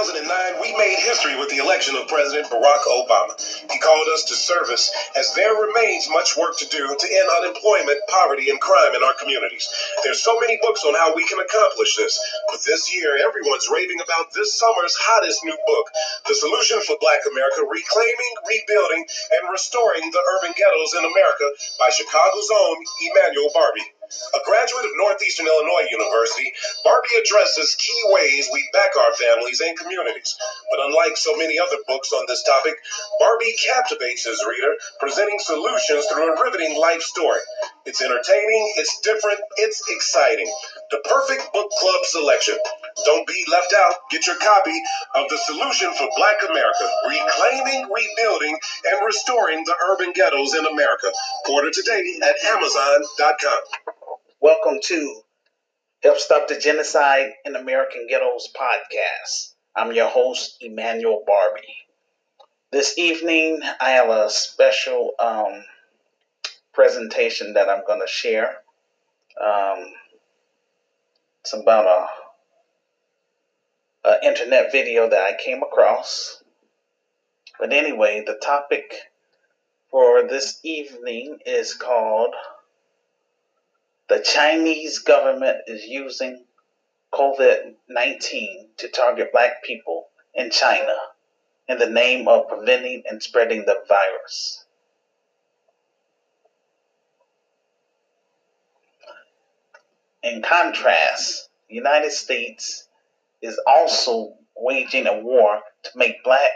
2009, we made history with the election of President Barack Obama. He called us to service as there remains much work to do to end unemployment, poverty, and crime in our communities. There's so many books on how we can accomplish this. But this year, everyone's raving about this summer's hottest new book, The Solution for Black America Reclaiming, Rebuilding, and Restoring the Urban Ghettos in America by Chicago's own Emmanuel Barbie. A graduate of Northeastern Illinois University, Barbie addresses key ways we back our families and communities. But unlike so many other books on this topic, Barbie captivates his reader, presenting solutions through a riveting life story. It's entertaining, it's different, it's exciting. The perfect book club selection. Don't be left out. Get your copy of The Solution for Black America Reclaiming, Rebuilding, and Restoring the Urban Ghettos in America. Order today at Amazon.com. Welcome to Help Stop the Genocide in American Ghettos podcast. I'm your host, Emmanuel Barbie. This evening, I have a special um, presentation that I'm going to share. Um, it's about a, a internet video that I came across. But anyway, the topic for this evening is called the Chinese government is using COVID 19 to target black people in China in the name of preventing and spreading the virus. In contrast, the United States is also waging a war to make black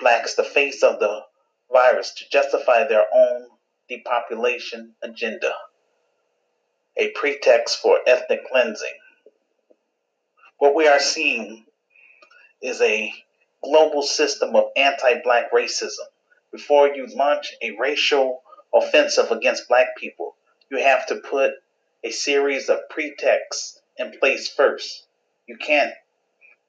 blacks the face of the virus to justify their own depopulation agenda a pretext for ethnic cleansing. What we are seeing is a global system of anti black racism. Before you launch a racial offensive against black people, you have to put a series of pretexts in place first. You can't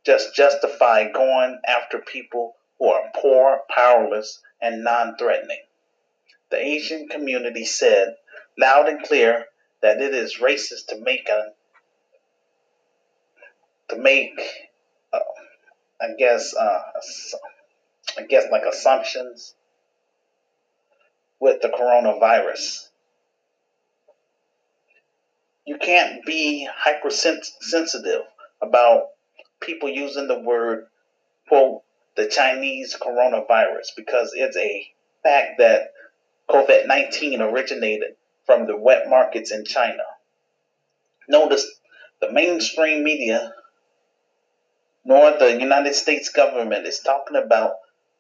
just justify going after people who are poor, powerless, and non threatening. The Asian community said loud and clear that it is racist to make a to make uh, I guess uh, I guess like assumptions with the coronavirus. You can't be hypersensitive about people using the word quote the Chinese coronavirus because it's a fact that COVID 19 originated from the wet markets in China. Notice the mainstream media nor the United States government is talking about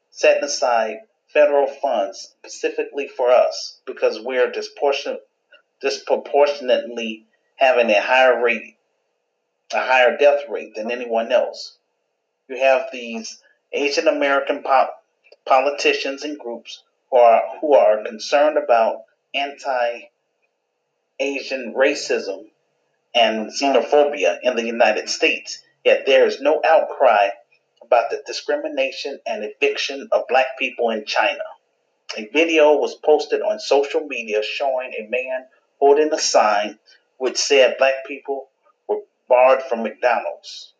setting aside federal funds specifically for us because we're disproportionately having a higher rate, a higher death rate than anyone else. You have these Asian American po- politicians and groups who are who are concerned about anti Asian racism and xenophobia in the United States, yet there is no outcry about the discrimination and eviction of black people in China. A video was posted on social media showing a man holding a sign which said black people were barred from McDonald's.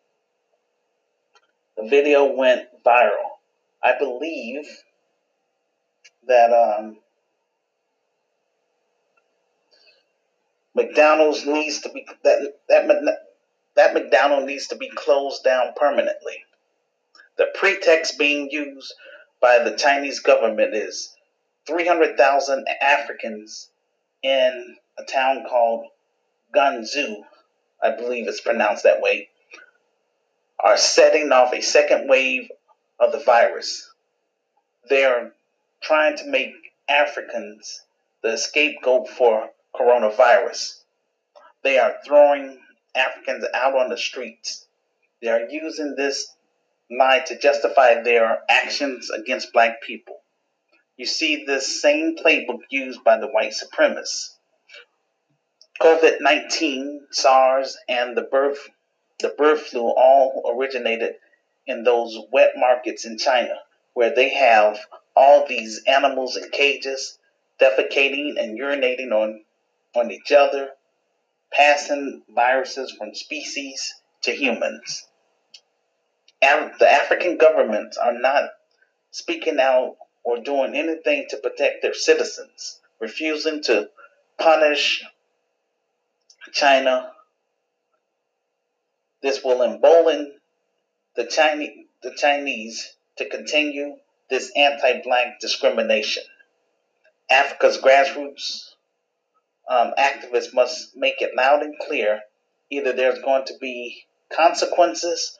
The video went viral. I believe that um, McDonald's needs to be that that that McDonald needs to be closed down permanently. The pretext being used by the Chinese government is 300,000 Africans in a town called Ganzhou, I believe it's pronounced that way, are setting off a second wave of the virus. They're trying to make Africans the scapegoat for coronavirus. They are throwing Africans out on the streets. They are using this lie to justify their actions against black people. You see this same playbook used by the white supremacists. COVID 19, SARS, and the bird, the bird flu all originated in those wet markets in China, where they have all these animals in cages defecating and urinating on on each other, passing viruses from species to humans. the African governments are not speaking out or doing anything to protect their citizens, refusing to punish China. This will embolden the Chinese, the Chinese to continue this anti-black discrimination. Africa's grassroots um, activists must make it loud and clear either there's going to be consequences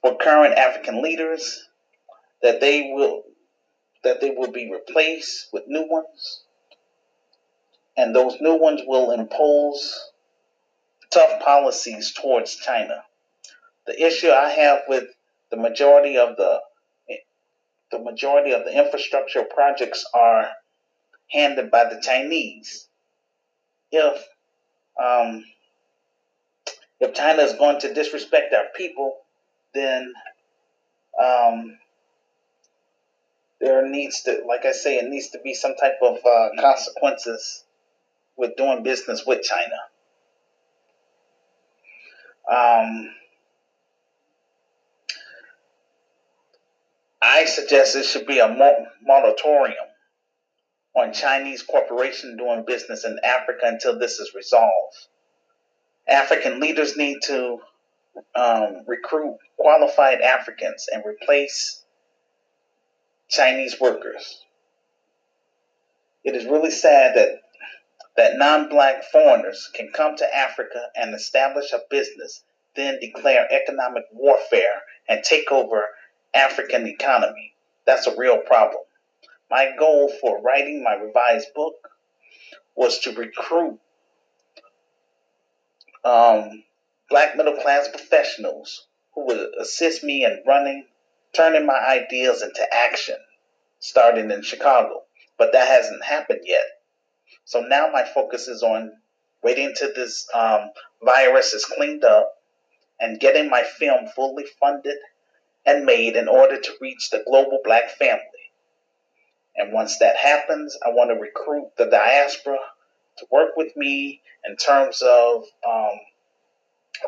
for current African leaders that they will that they will be replaced with new ones and those new ones will impose tough policies towards China. The issue I have with the majority of the the majority of the infrastructure projects are handed by the Chinese. If um, if China is going to disrespect our people, then um, there needs to, like I say, it needs to be some type of uh, consequences with doing business with China. Um, I suggest it should be a moratorium on Chinese corporations doing business in Africa until this is resolved. African leaders need to um, recruit qualified Africans and replace Chinese workers. It is really sad that that non-black foreigners can come to Africa and establish a business, then declare economic warfare and take over African economy. That's a real problem. My goal for writing my revised book was to recruit um, black middle class professionals who would assist me in running, turning my ideas into action, starting in Chicago. But that hasn't happened yet. So now my focus is on waiting till this um, virus is cleaned up and getting my film fully funded and made in order to reach the global black family. And once that happens, I want to recruit the diaspora to work with me in terms of um,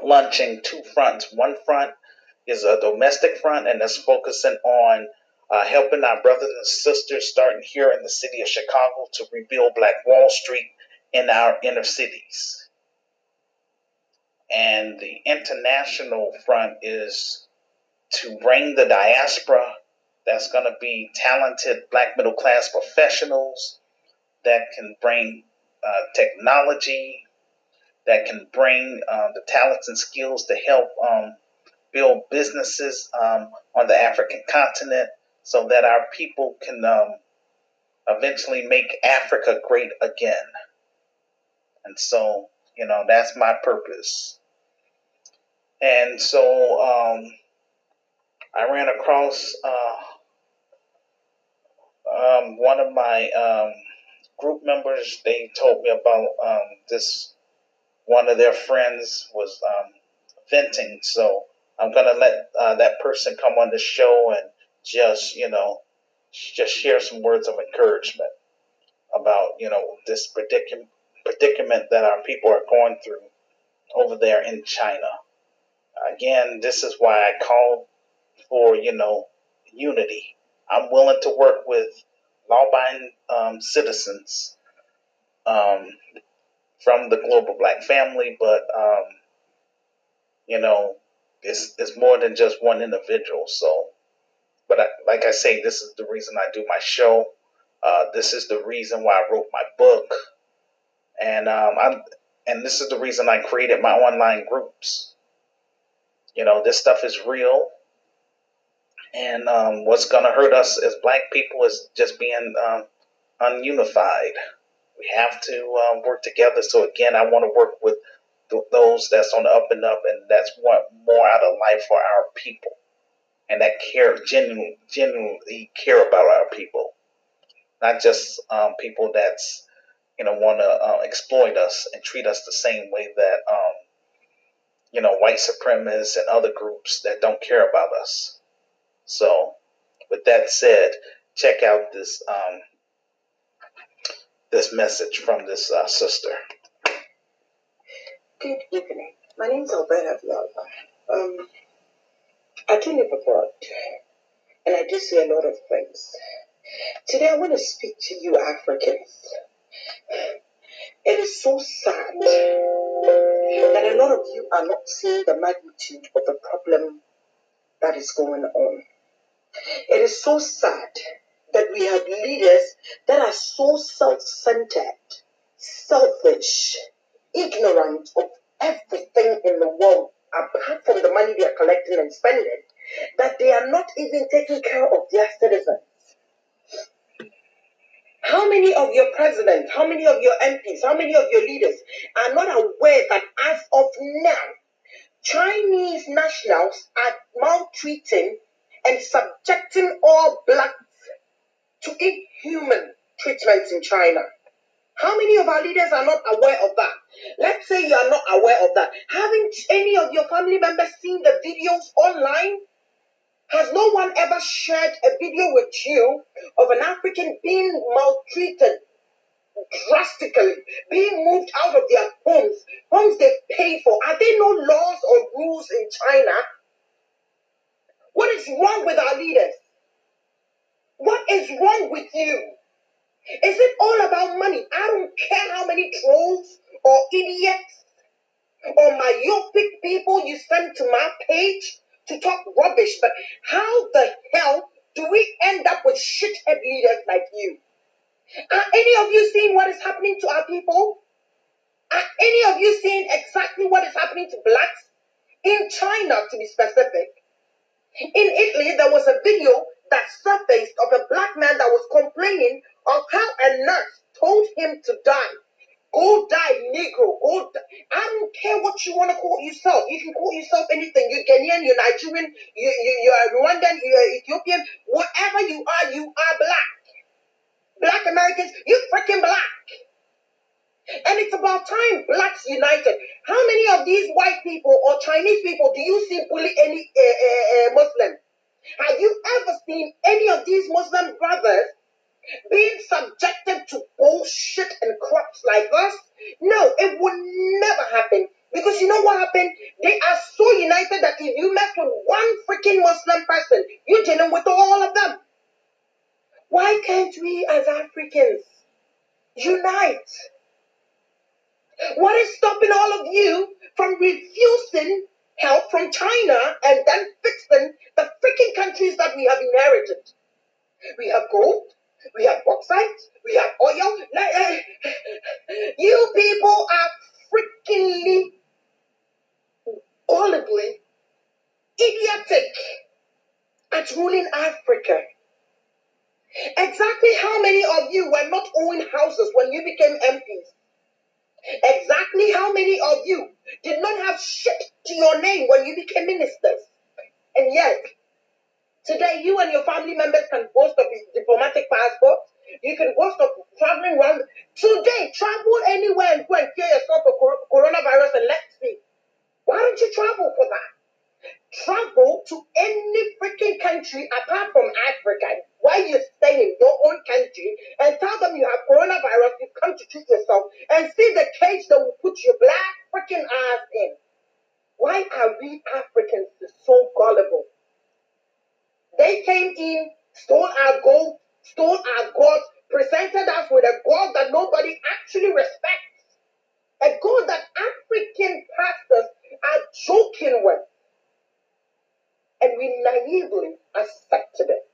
launching two fronts. One front is a domestic front, and that's focusing on uh, helping our brothers and sisters starting here in the city of Chicago to rebuild Black Wall Street in our inner cities. And the international front is to bring the diaspora that's going to be talented black middle class professionals that can bring uh, technology, that can bring uh, the talents and skills to help um, build businesses um, on the African continent so that our people can um, eventually make Africa great again. And so, you know, that's my purpose. And so um, I ran across uh, um, one of my um, group members. They told me about um, this. One of their friends was um, venting, so I'm gonna let uh, that person come on the show and just you know just share some words of encouragement about you know this predicament predicament that our people are going through over there in China. Again, this is why I call for you know unity. I'm willing to work with law-abiding um, citizens um, from the global black family, but um, you know it's it's more than just one individual. So but I, like I say, this is the reason I do my show. Uh, this is the reason why I wrote my book, and um, i and this is the reason I created my online groups. You know, this stuff is real, and um, what's going to hurt us as black people is just being um, ununified. We have to um, work together. So again, I want to work with th- those that's on the up and up, and that's want more out of life for our people and that care genuinely, genuinely care about our people, not just um, people that's you know want to uh, exploit us and treat us the same way that um, you know white supremacists and other groups that don't care about us. So, with that said, check out this um, this message from this uh, sister. Good evening. My name is Alberta Viola. Um, I do live abroad, and I do see a lot of things. Today, I want to speak to you, Africans. It is so sad that a lot of you are not seeing the magnitude of the problem that is going on. It is so sad that we have leaders that are so self centered, selfish, ignorant of everything in the world apart from the money they are collecting and spending, that they are not even taking care of their citizens. How many of your presidents, how many of your MPs, how many of your leaders are not aware that as of now, Chinese nationals are maltreating and subjecting all blacks to inhuman treatment in China? How many of our leaders are not aware of that? Let's say you are not aware of that. Haven't any of your family members seen the videos online? Has no one ever shared a video with you of an African being maltreated drastically, being moved out of their homes, homes they pay for? Are there no laws or rules in China? What is wrong with our leaders? What is wrong with you? Is it all about money? I don't care how many trolls or idiots or myopic people you send to my page to talk rubbish, but how the hell do we end up with shithead leaders like you? Are any of you seeing what is happening to our people? Are any of you seeing exactly what is happening to blacks? In China, to be specific. In Italy, there was a video that surfaced of a black man that was complaining of how a nurse told him to die. Go die, Negro. Go die. I don't care what you want to call yourself. You can call yourself anything. You're Ghanaian, you're Nigerian, you, you, you're Rwandan, you're Ethiopian. Whatever you are, you are black. Black Americans, you're freaking black. And it's about time blacks united. How many of these white people or Chinese people do you see bully any uh, uh, Muslim? Have you ever seen any of these Muslim brothers being subjected to bullshit and crops like us? No, it would never happen. Because you know what happened? They are so united that if you mess with one freaking Muslim person, you're dealing with all of them. Why can't we as Africans unite? What is stopping all of you from refusing help from China and then fixing the freaking countries that we have inherited? We have gold, we have bauxite, we have oil. Eh, eh. You people are freakingly, horribly idiotic at ruling Africa. Exactly how many of you were not owning houses when you became MPs? Exactly how many of you did not have shit to your name when you became ministers? And yet, today you and your family members can boast of diplomatic passports. You can boast of traveling around. Today, travel anywhere and go and cure yourself of coronavirus and let's see. Why don't you travel for that? travel to any freaking country apart from Africa while you stay in your own country and tell them you have coronavirus, you come to treat yourself and see the cage that will put your black freaking ass in. Why are we Africans so gullible? They came in, stole our gold, stole our gods, presented us with a God that nobody actually respects. A God that African pastors are joking with and we naively accepted it.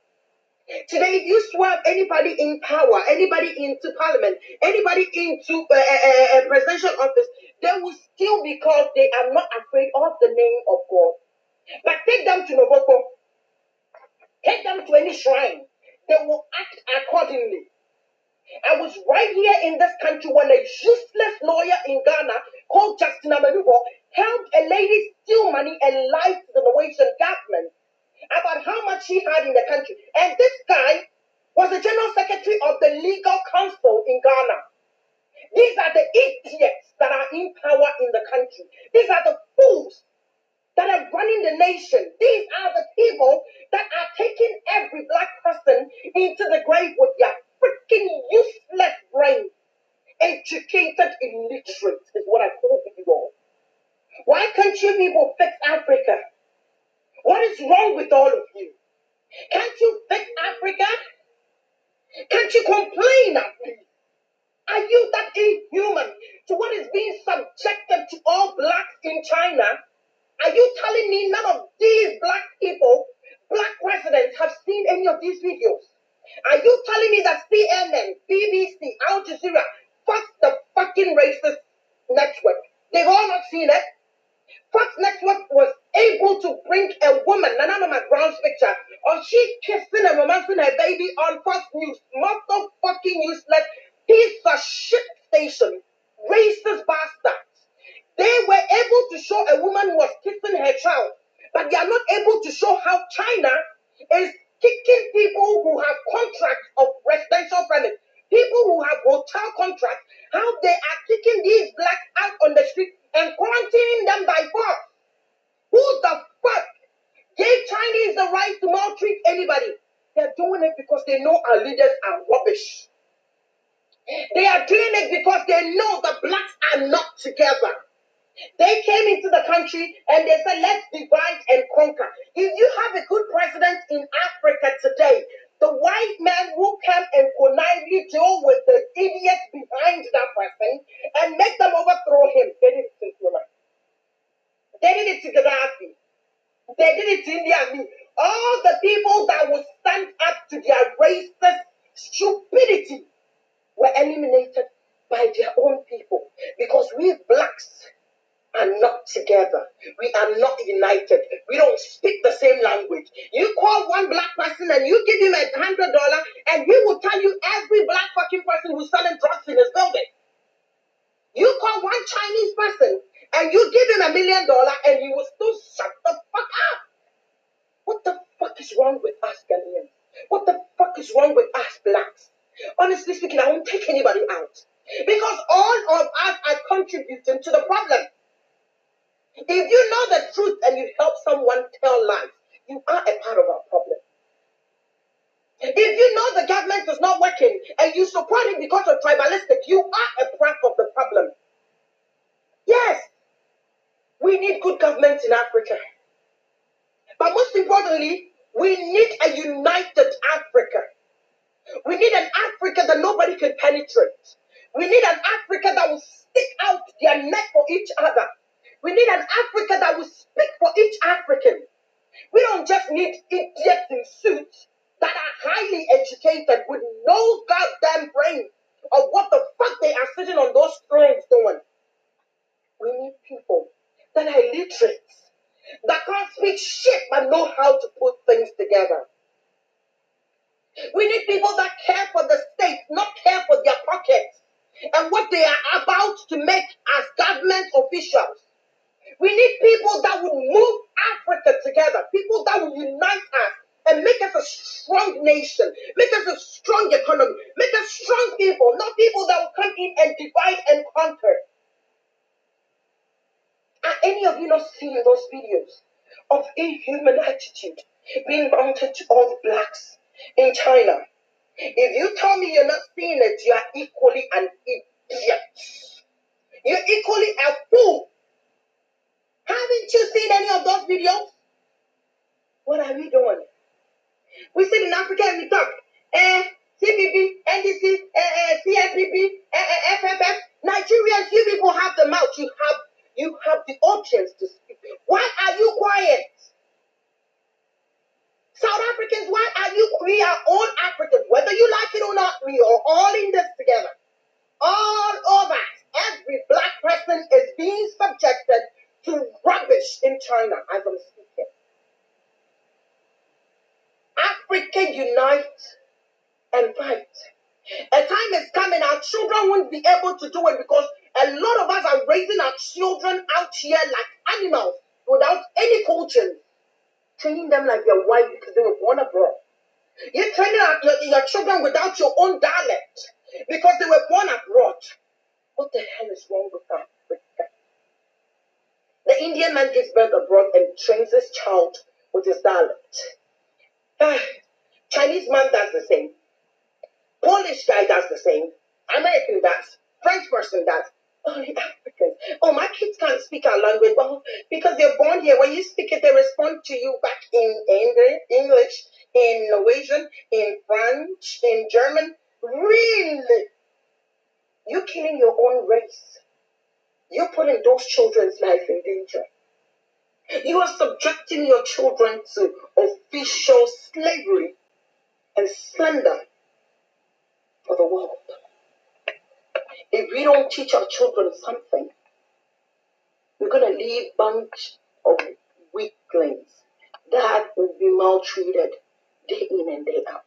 Today, if you swap anybody in power, anybody into parliament, anybody into a, a, a presidential office, they will still because they are not afraid of the name of God. But take them to Nogokpo, take them to any shrine, they will act accordingly. I was right here in this country when a useless lawyer in Ghana called Justin Amenuvor helped a lady steal money and lied to the Norwegian government about how much she had in the country. And this guy was the general secretary of the legal council in Ghana. These are the idiots that are in power in the country. These are the fools that are running the nation. These are the people that are taking every black person into the grave with their freaking useless brain. Educated illiterate is what I call you all. Why can't you people fix Africa? What is wrong with all of you? Can't you fix Africa? Can't you complain at me? Are you that inhuman to what is being subjected to all blacks in China? Are you telling me none of these black people, black presidents, have seen any of these videos? Are you telling me that CNN, BBC, Al Jazeera, fuck the fucking racist network? They've all not seen it. Fox Network was able to bring a woman, Nana McBrown's picture, or she kissing and romancing her baby on Fox News. Motherfucking useless piece of shit station. Racist bastards. They were able to show a woman who was kissing her child, but they are not able to show how China is kicking people who have contracts of residential premise, people who have hotel contracts, how they are kicking these blacks out on the street and quarantining them by force. Who the fuck gave Chinese the right to maltreat anybody? They're doing it because they know our leaders are rubbish. They are doing it because they know the blacks are not together. They came into the country and they said, let's divide and conquer. If you have a good president in Africa today, the white man who come and connively deal with the idiots behind that person and make them overthrow him. They did it to Nkrumah. They did it to Gaddafi. They did it to India. I all the people that would stand up to their racist stupidity were eliminated by their own people because we blacks are not together. We are not united. We don't speak the same language. You call one black person and you give him a hundred dollar and he will tell you every black fucking person who's selling drugs in his building. You call one Chinese person and you give him a million dollar and he will still shut the fuck up. What the fuck is wrong with us Ghanaians? What the fuck is wrong with us blacks? Honestly speaking, I won't take anybody out. Because all of us are contributing to the problem. If you know the truth and you help someone tell lies, you are a part of our problem. If you know the government is not working and you support it because of tribalistic, you are a part of the problem. Yes, we need good government in Africa. But most importantly, we need a united Africa. We need an Africa that nobody can penetrate. We need an Africa that will stick out their neck for each other. We need an Africa that will speak for each African. We don't just need idiots in suits that are highly educated with no goddamn brain of what the fuck they are sitting on those thrones doing. We need people that are literate, that can't speak shit but know how to put things together. We need people that care for the state, not care for their pockets and what they are about to make as government officials. We need people that will move Africa together, people that will unite us and make us a strong nation, make us a strong economy, make us strong people, not people that will come in and divide and conquer. Are any of you not seeing those videos of inhuman attitude being mounted to all the blacks in China? If you tell me you're not seeing it, you are equally an idiot. You're equally a fool. Haven't you seen any of those videos? What are we doing? We sit in Africa and we talk. Eh, CPP, NDC, eh, eh, CIPP, eh, eh, FFF. Nigerians, you people have the mouth. You have you have the audience to speak. Why are you quiet? South Africans, why are you? We are all Africans, whether you like it or not. We are all in this together. All of us, every black person is being subjected to rubbish in China as I'm speaking. Africa unite and fight. A time is coming, our children won't be able to do it because a lot of us are raising our children out here like animals without any coaching, training them like they're white because they were born abroad. You're training our, your, your children without your own dialect because they were born abroad. What the hell is wrong with Africa? The Indian man gives birth abroad and trains his child with his dialect. Ah, Chinese man does the same. Polish guy does the same. American does. French person does. Only Africans. Oh, my kids can't speak our language. Well, because they're born here. When you speak it, they respond to you back in English, in Norwegian, in French, in German. Really? You're killing your own race. You're putting those children's life in danger. You are subjecting your children to official slavery and slander for the world. If we don't teach our children something, we're going to leave a bunch of weaklings that will be maltreated day in and day out.